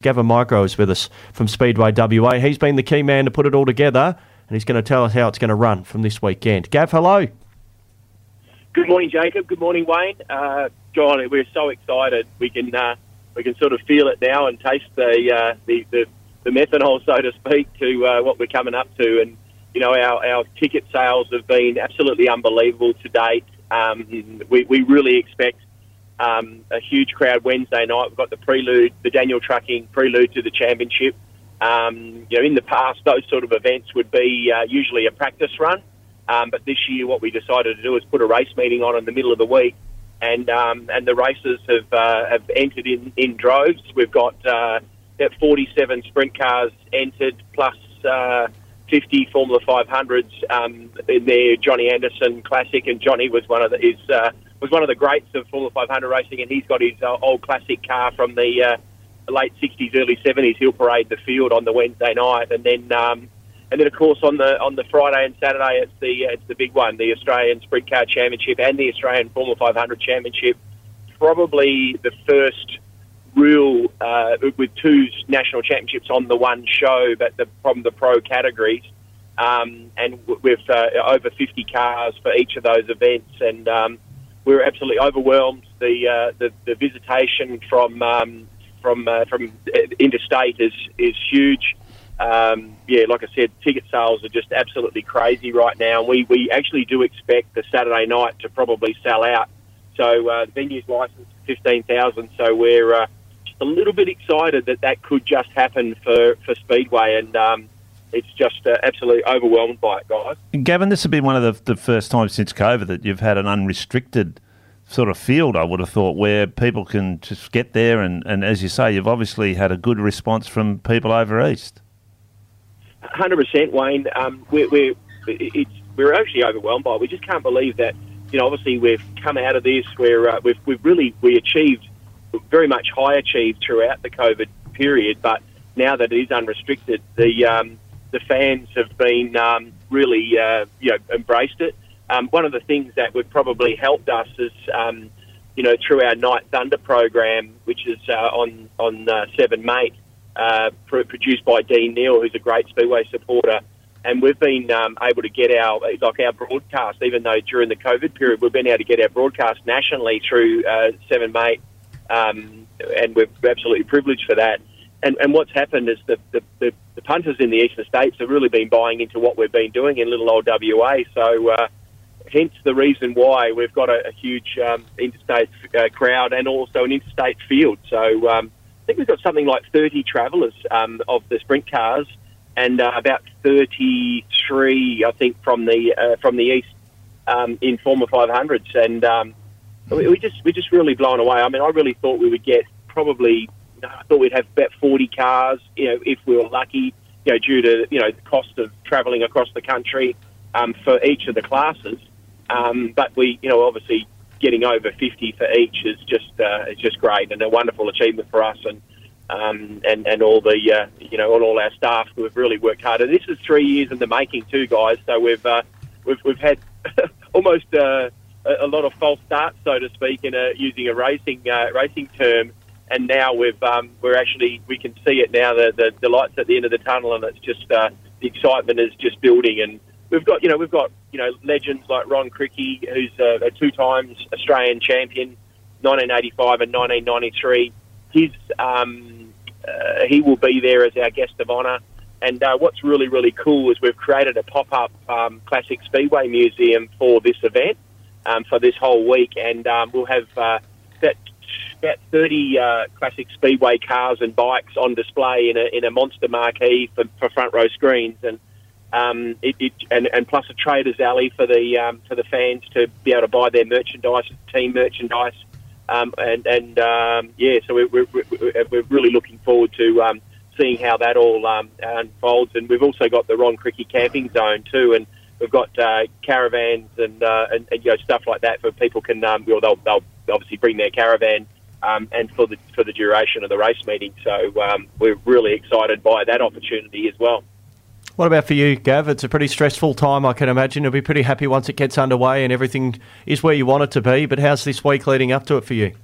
Gavin Migro is with us from Speedway WA. He's been the key man to put it all together, and he's going to tell us how it's going to run from this weekend. Gav, hello. Good morning, Jacob. Good morning, Wayne. Uh, John, we're so excited. We can uh, we can sort of feel it now and taste the uh, the, the, the methanol, so to speak, to uh, what we're coming up to. And you know, our, our ticket sales have been absolutely unbelievable to date. Um, we, we really expect um, a huge crowd Wednesday night. We've got the prelude, the Daniel Trucking prelude to the championship. Um, you know, in the past, those sort of events would be uh, usually a practice run. Um, but this year, what we decided to do is put a race meeting on in the middle of the week, and um, and the races have uh, have entered in, in droves. We've got uh, 47 sprint cars entered, plus uh, 50 Formula 500s um, in there. Johnny Anderson Classic, and Johnny was one of the, his uh, was one of the greats of Formula 500 racing, and he's got his uh, old classic car from the, uh, late 60s, early 70s. He'll parade the field on the Wednesday night, and then um, and then of course on the on the Friday and Saturday it's the uh, it's the big one, the Australian Sprint Car Championship and the Australian Formula 500 Championship. Probably the first real uh, with two national championships on the one show, but the, from the pro categories. Um, and with uh, over 50 cars for each of those events, and um, we were absolutely overwhelmed. The uh, the, the, visitation from um, from uh, from interstate is is huge. Um, yeah, like I said, ticket sales are just absolutely crazy right now. We we actually do expect the Saturday night to probably sell out. So uh, the venue's licensed fifteen thousand. So we're uh, just a little bit excited that that could just happen for for Speedway and. Um, it's just uh, absolutely overwhelmed by it, guys. Gavin, this has been one of the, the first times since COVID that you've had an unrestricted sort of field, I would have thought, where people can just get there. And, and as you say, you've obviously had a good response from people over east. 100%, Wayne. Um, we're, we're, it's, we're actually overwhelmed by it. We just can't believe that, you know, obviously we've come out of this where uh, we've, we've really, we achieved very much high achieved throughout the COVID period, but now that it is unrestricted, the, um, the fans have been um, really, uh, you know, embraced it. Um, one of the things that would probably helped us is, um, you know, through our Night Thunder program, which is uh, on on uh, Seven Mate, uh, produced by Dean Neal, who's a great Speedway supporter, and we've been um, able to get our like our broadcast, even though during the COVID period we've been able to get our broadcast nationally through uh, Seven Mate, um, and we're absolutely privileged for that. And, and what's happened is the, the, the, punters in the eastern states have really been buying into what we've been doing in little old WA. So, uh, hence the reason why we've got a, a huge um, interstate uh, crowd and also an interstate field. So, um, I think we've got something like 30 travellers um, of the sprint cars and uh, about 33, I think, from the uh, from the east um, in Formula 500s. And um, we, we just we're just really blown away. I mean, I really thought we would get probably I thought we'd have about 40 cars, you know, if we were lucky, you know, due to, you know, the cost of travelling across the country um, for each of the classes. Um, but we, you know, obviously getting over 50 for each is just, uh, it's just great and a wonderful achievement for us and, um, and, and all the, uh, you know, all, all our staff who have really worked hard. And this is three years in the making too, guys. So we've, uh, we've, we've had almost, uh, a, lot of false starts, so to speak, in a, using a racing, uh, racing term and now we've um, we're actually we can see it now the, the, the lights at the end of the tunnel and it's just uh, the excitement is just building. And we've got you know we've got you know legends like Ron Cricky who's a, a two times Australian champion 1985 and 1993 his um, uh, he will be there as our guest of honour. And uh, what's really really cool is we've created a pop up um, classic speedway museum for this event um, for this whole week. And um, we'll have uh, that about 30 uh, classic speedway cars and bikes on display in a, in a monster marquee for, for front row screens, and um, it, it, and, and plus a traders alley for the um, for the fans to be able to buy their merchandise, team merchandise, um, and and um, yeah, so we're, we're, we're really looking forward to um, seeing how that all um, unfolds, and we've also got the Ron Cricky camping zone too, and we've got uh, caravans and, uh, and, and you know stuff like that for people can um, well they'll, they'll obviously bring their caravan um, and for the for the duration of the race meeting. So um, we're really excited by that opportunity as well. What about for you, Gav? It's a pretty stressful time, I can imagine. You'll be pretty happy once it gets underway and everything is where you want it to be. But how's this week leading up to it for you?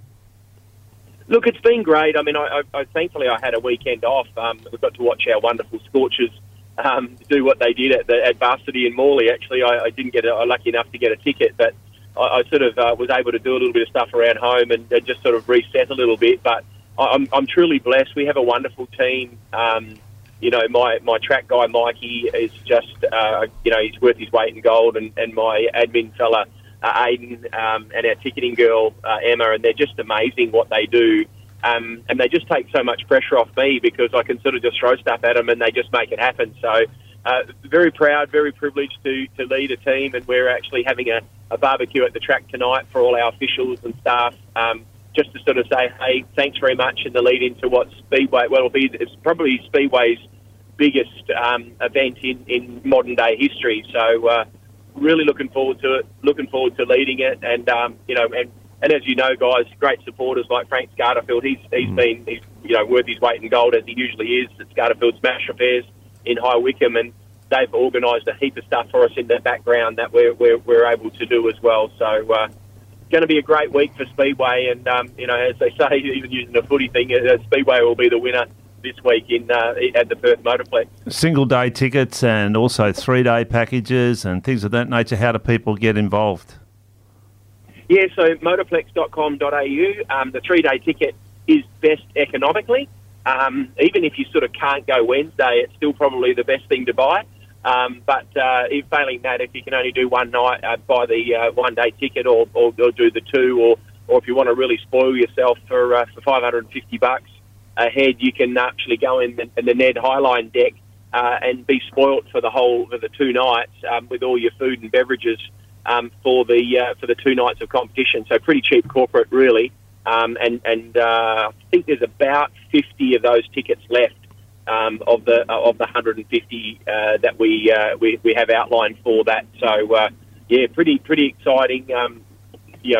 Look, it's been great. I mean, I, I, I thankfully I had a weekend off. Um, we got to watch our wonderful Scorchers um, do what they did at the at Varsity in Morley. Actually, I, I didn't get a, lucky enough to get a ticket, but I, I sort of uh, was able to do a little bit of stuff around home and, and just sort of reset a little bit. But I, I'm, I'm truly blessed. We have a wonderful team. Um, you know, my, my track guy Mikey is just uh, you know he's worth his weight in gold, and, and my admin fella uh, Aiden um, and our ticketing girl uh, Emma, and they're just amazing what they do. Um, and they just take so much pressure off me because I can sort of just throw stuff at them and they just make it happen. So, uh, very proud, very privileged to, to lead a team, and we're actually having a, a barbecue at the track tonight for all our officials and staff. Um, just to sort of say, hey, thanks very much in the lead into what Speedway, well, it'll be, it's probably Speedway's biggest um, event in, in modern day history. So, uh, really looking forward to it, looking forward to leading it, and, um, you know, and and as you know, guys, great supporters like Frank Scarterfield. He's he's mm. been he's you know worth his weight in gold as he usually is at Scarterfield Smash Repairs in High Wycombe, and they've organised a heap of stuff for us in the background that we're we're, we're able to do as well. So. Uh, Going to be a great week for Speedway, and um, you know, as they say, even using the footy thing, uh, Speedway will be the winner this week in uh, at the Perth Motorplex. Single day tickets and also three day packages and things of that nature. How do people get involved? Yeah, so motorplex.com.au, um, the three day ticket is best economically. Um, even if you sort of can't go Wednesday, it's still probably the best thing to buy. Um, but uh, if failing that, if you can only do one night, uh, buy the uh, one day ticket or, or, or, do the two, or, or if you want to really spoil yourself for, uh, for 550 bucks a head, you can actually go in the, in the Ned Highline deck uh, and be spoilt for the whole for the two nights um, with all your food and beverages um, for the uh, for the two nights of competition. So pretty cheap corporate, really. Um, and and uh, I think there's about 50 of those tickets left um, of the uh, of the 150 uh, that we, uh, we we have outlined for that. So uh, yeah, pretty pretty exciting. Um,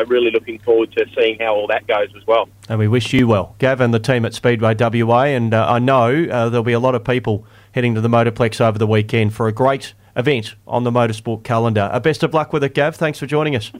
really looking forward to seeing how all that goes as well. And we wish you well, Gavin, the team at Speedway WA, and I know there'll be a lot of people heading to the Motorplex over the weekend for a great event on the motorsport calendar. Uh, best of luck with it, Gav. Thanks for joining us.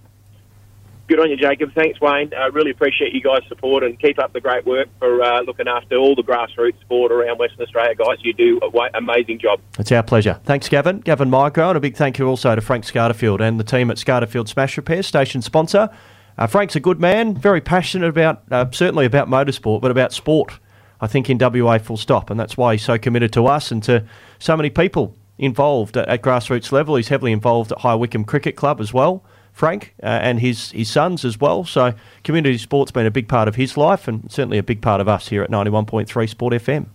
Good on you, Jacob. Thanks, Wayne. I uh, really appreciate you guys' support and keep up the great work for uh, looking after all the grassroots sport around Western Australia, guys. You do an amazing job. It's our pleasure. Thanks, Gavin. Gavin Migro, and a big thank you also to Frank Scarterfield and the team at Scarterfield Smash Repair, station sponsor. Uh, Frank's a good man, very passionate about, uh, certainly about motorsport, but about sport, I think, in WA full stop. And that's why he's so committed to us and to so many people involved at, at, grassroots level. He's heavily involved at High Wycombe Cricket Club as well, Frank, uh, and his, his sons as well. So community sport's been a big part of his life and certainly a big part of us here at 91.3 Sport FM.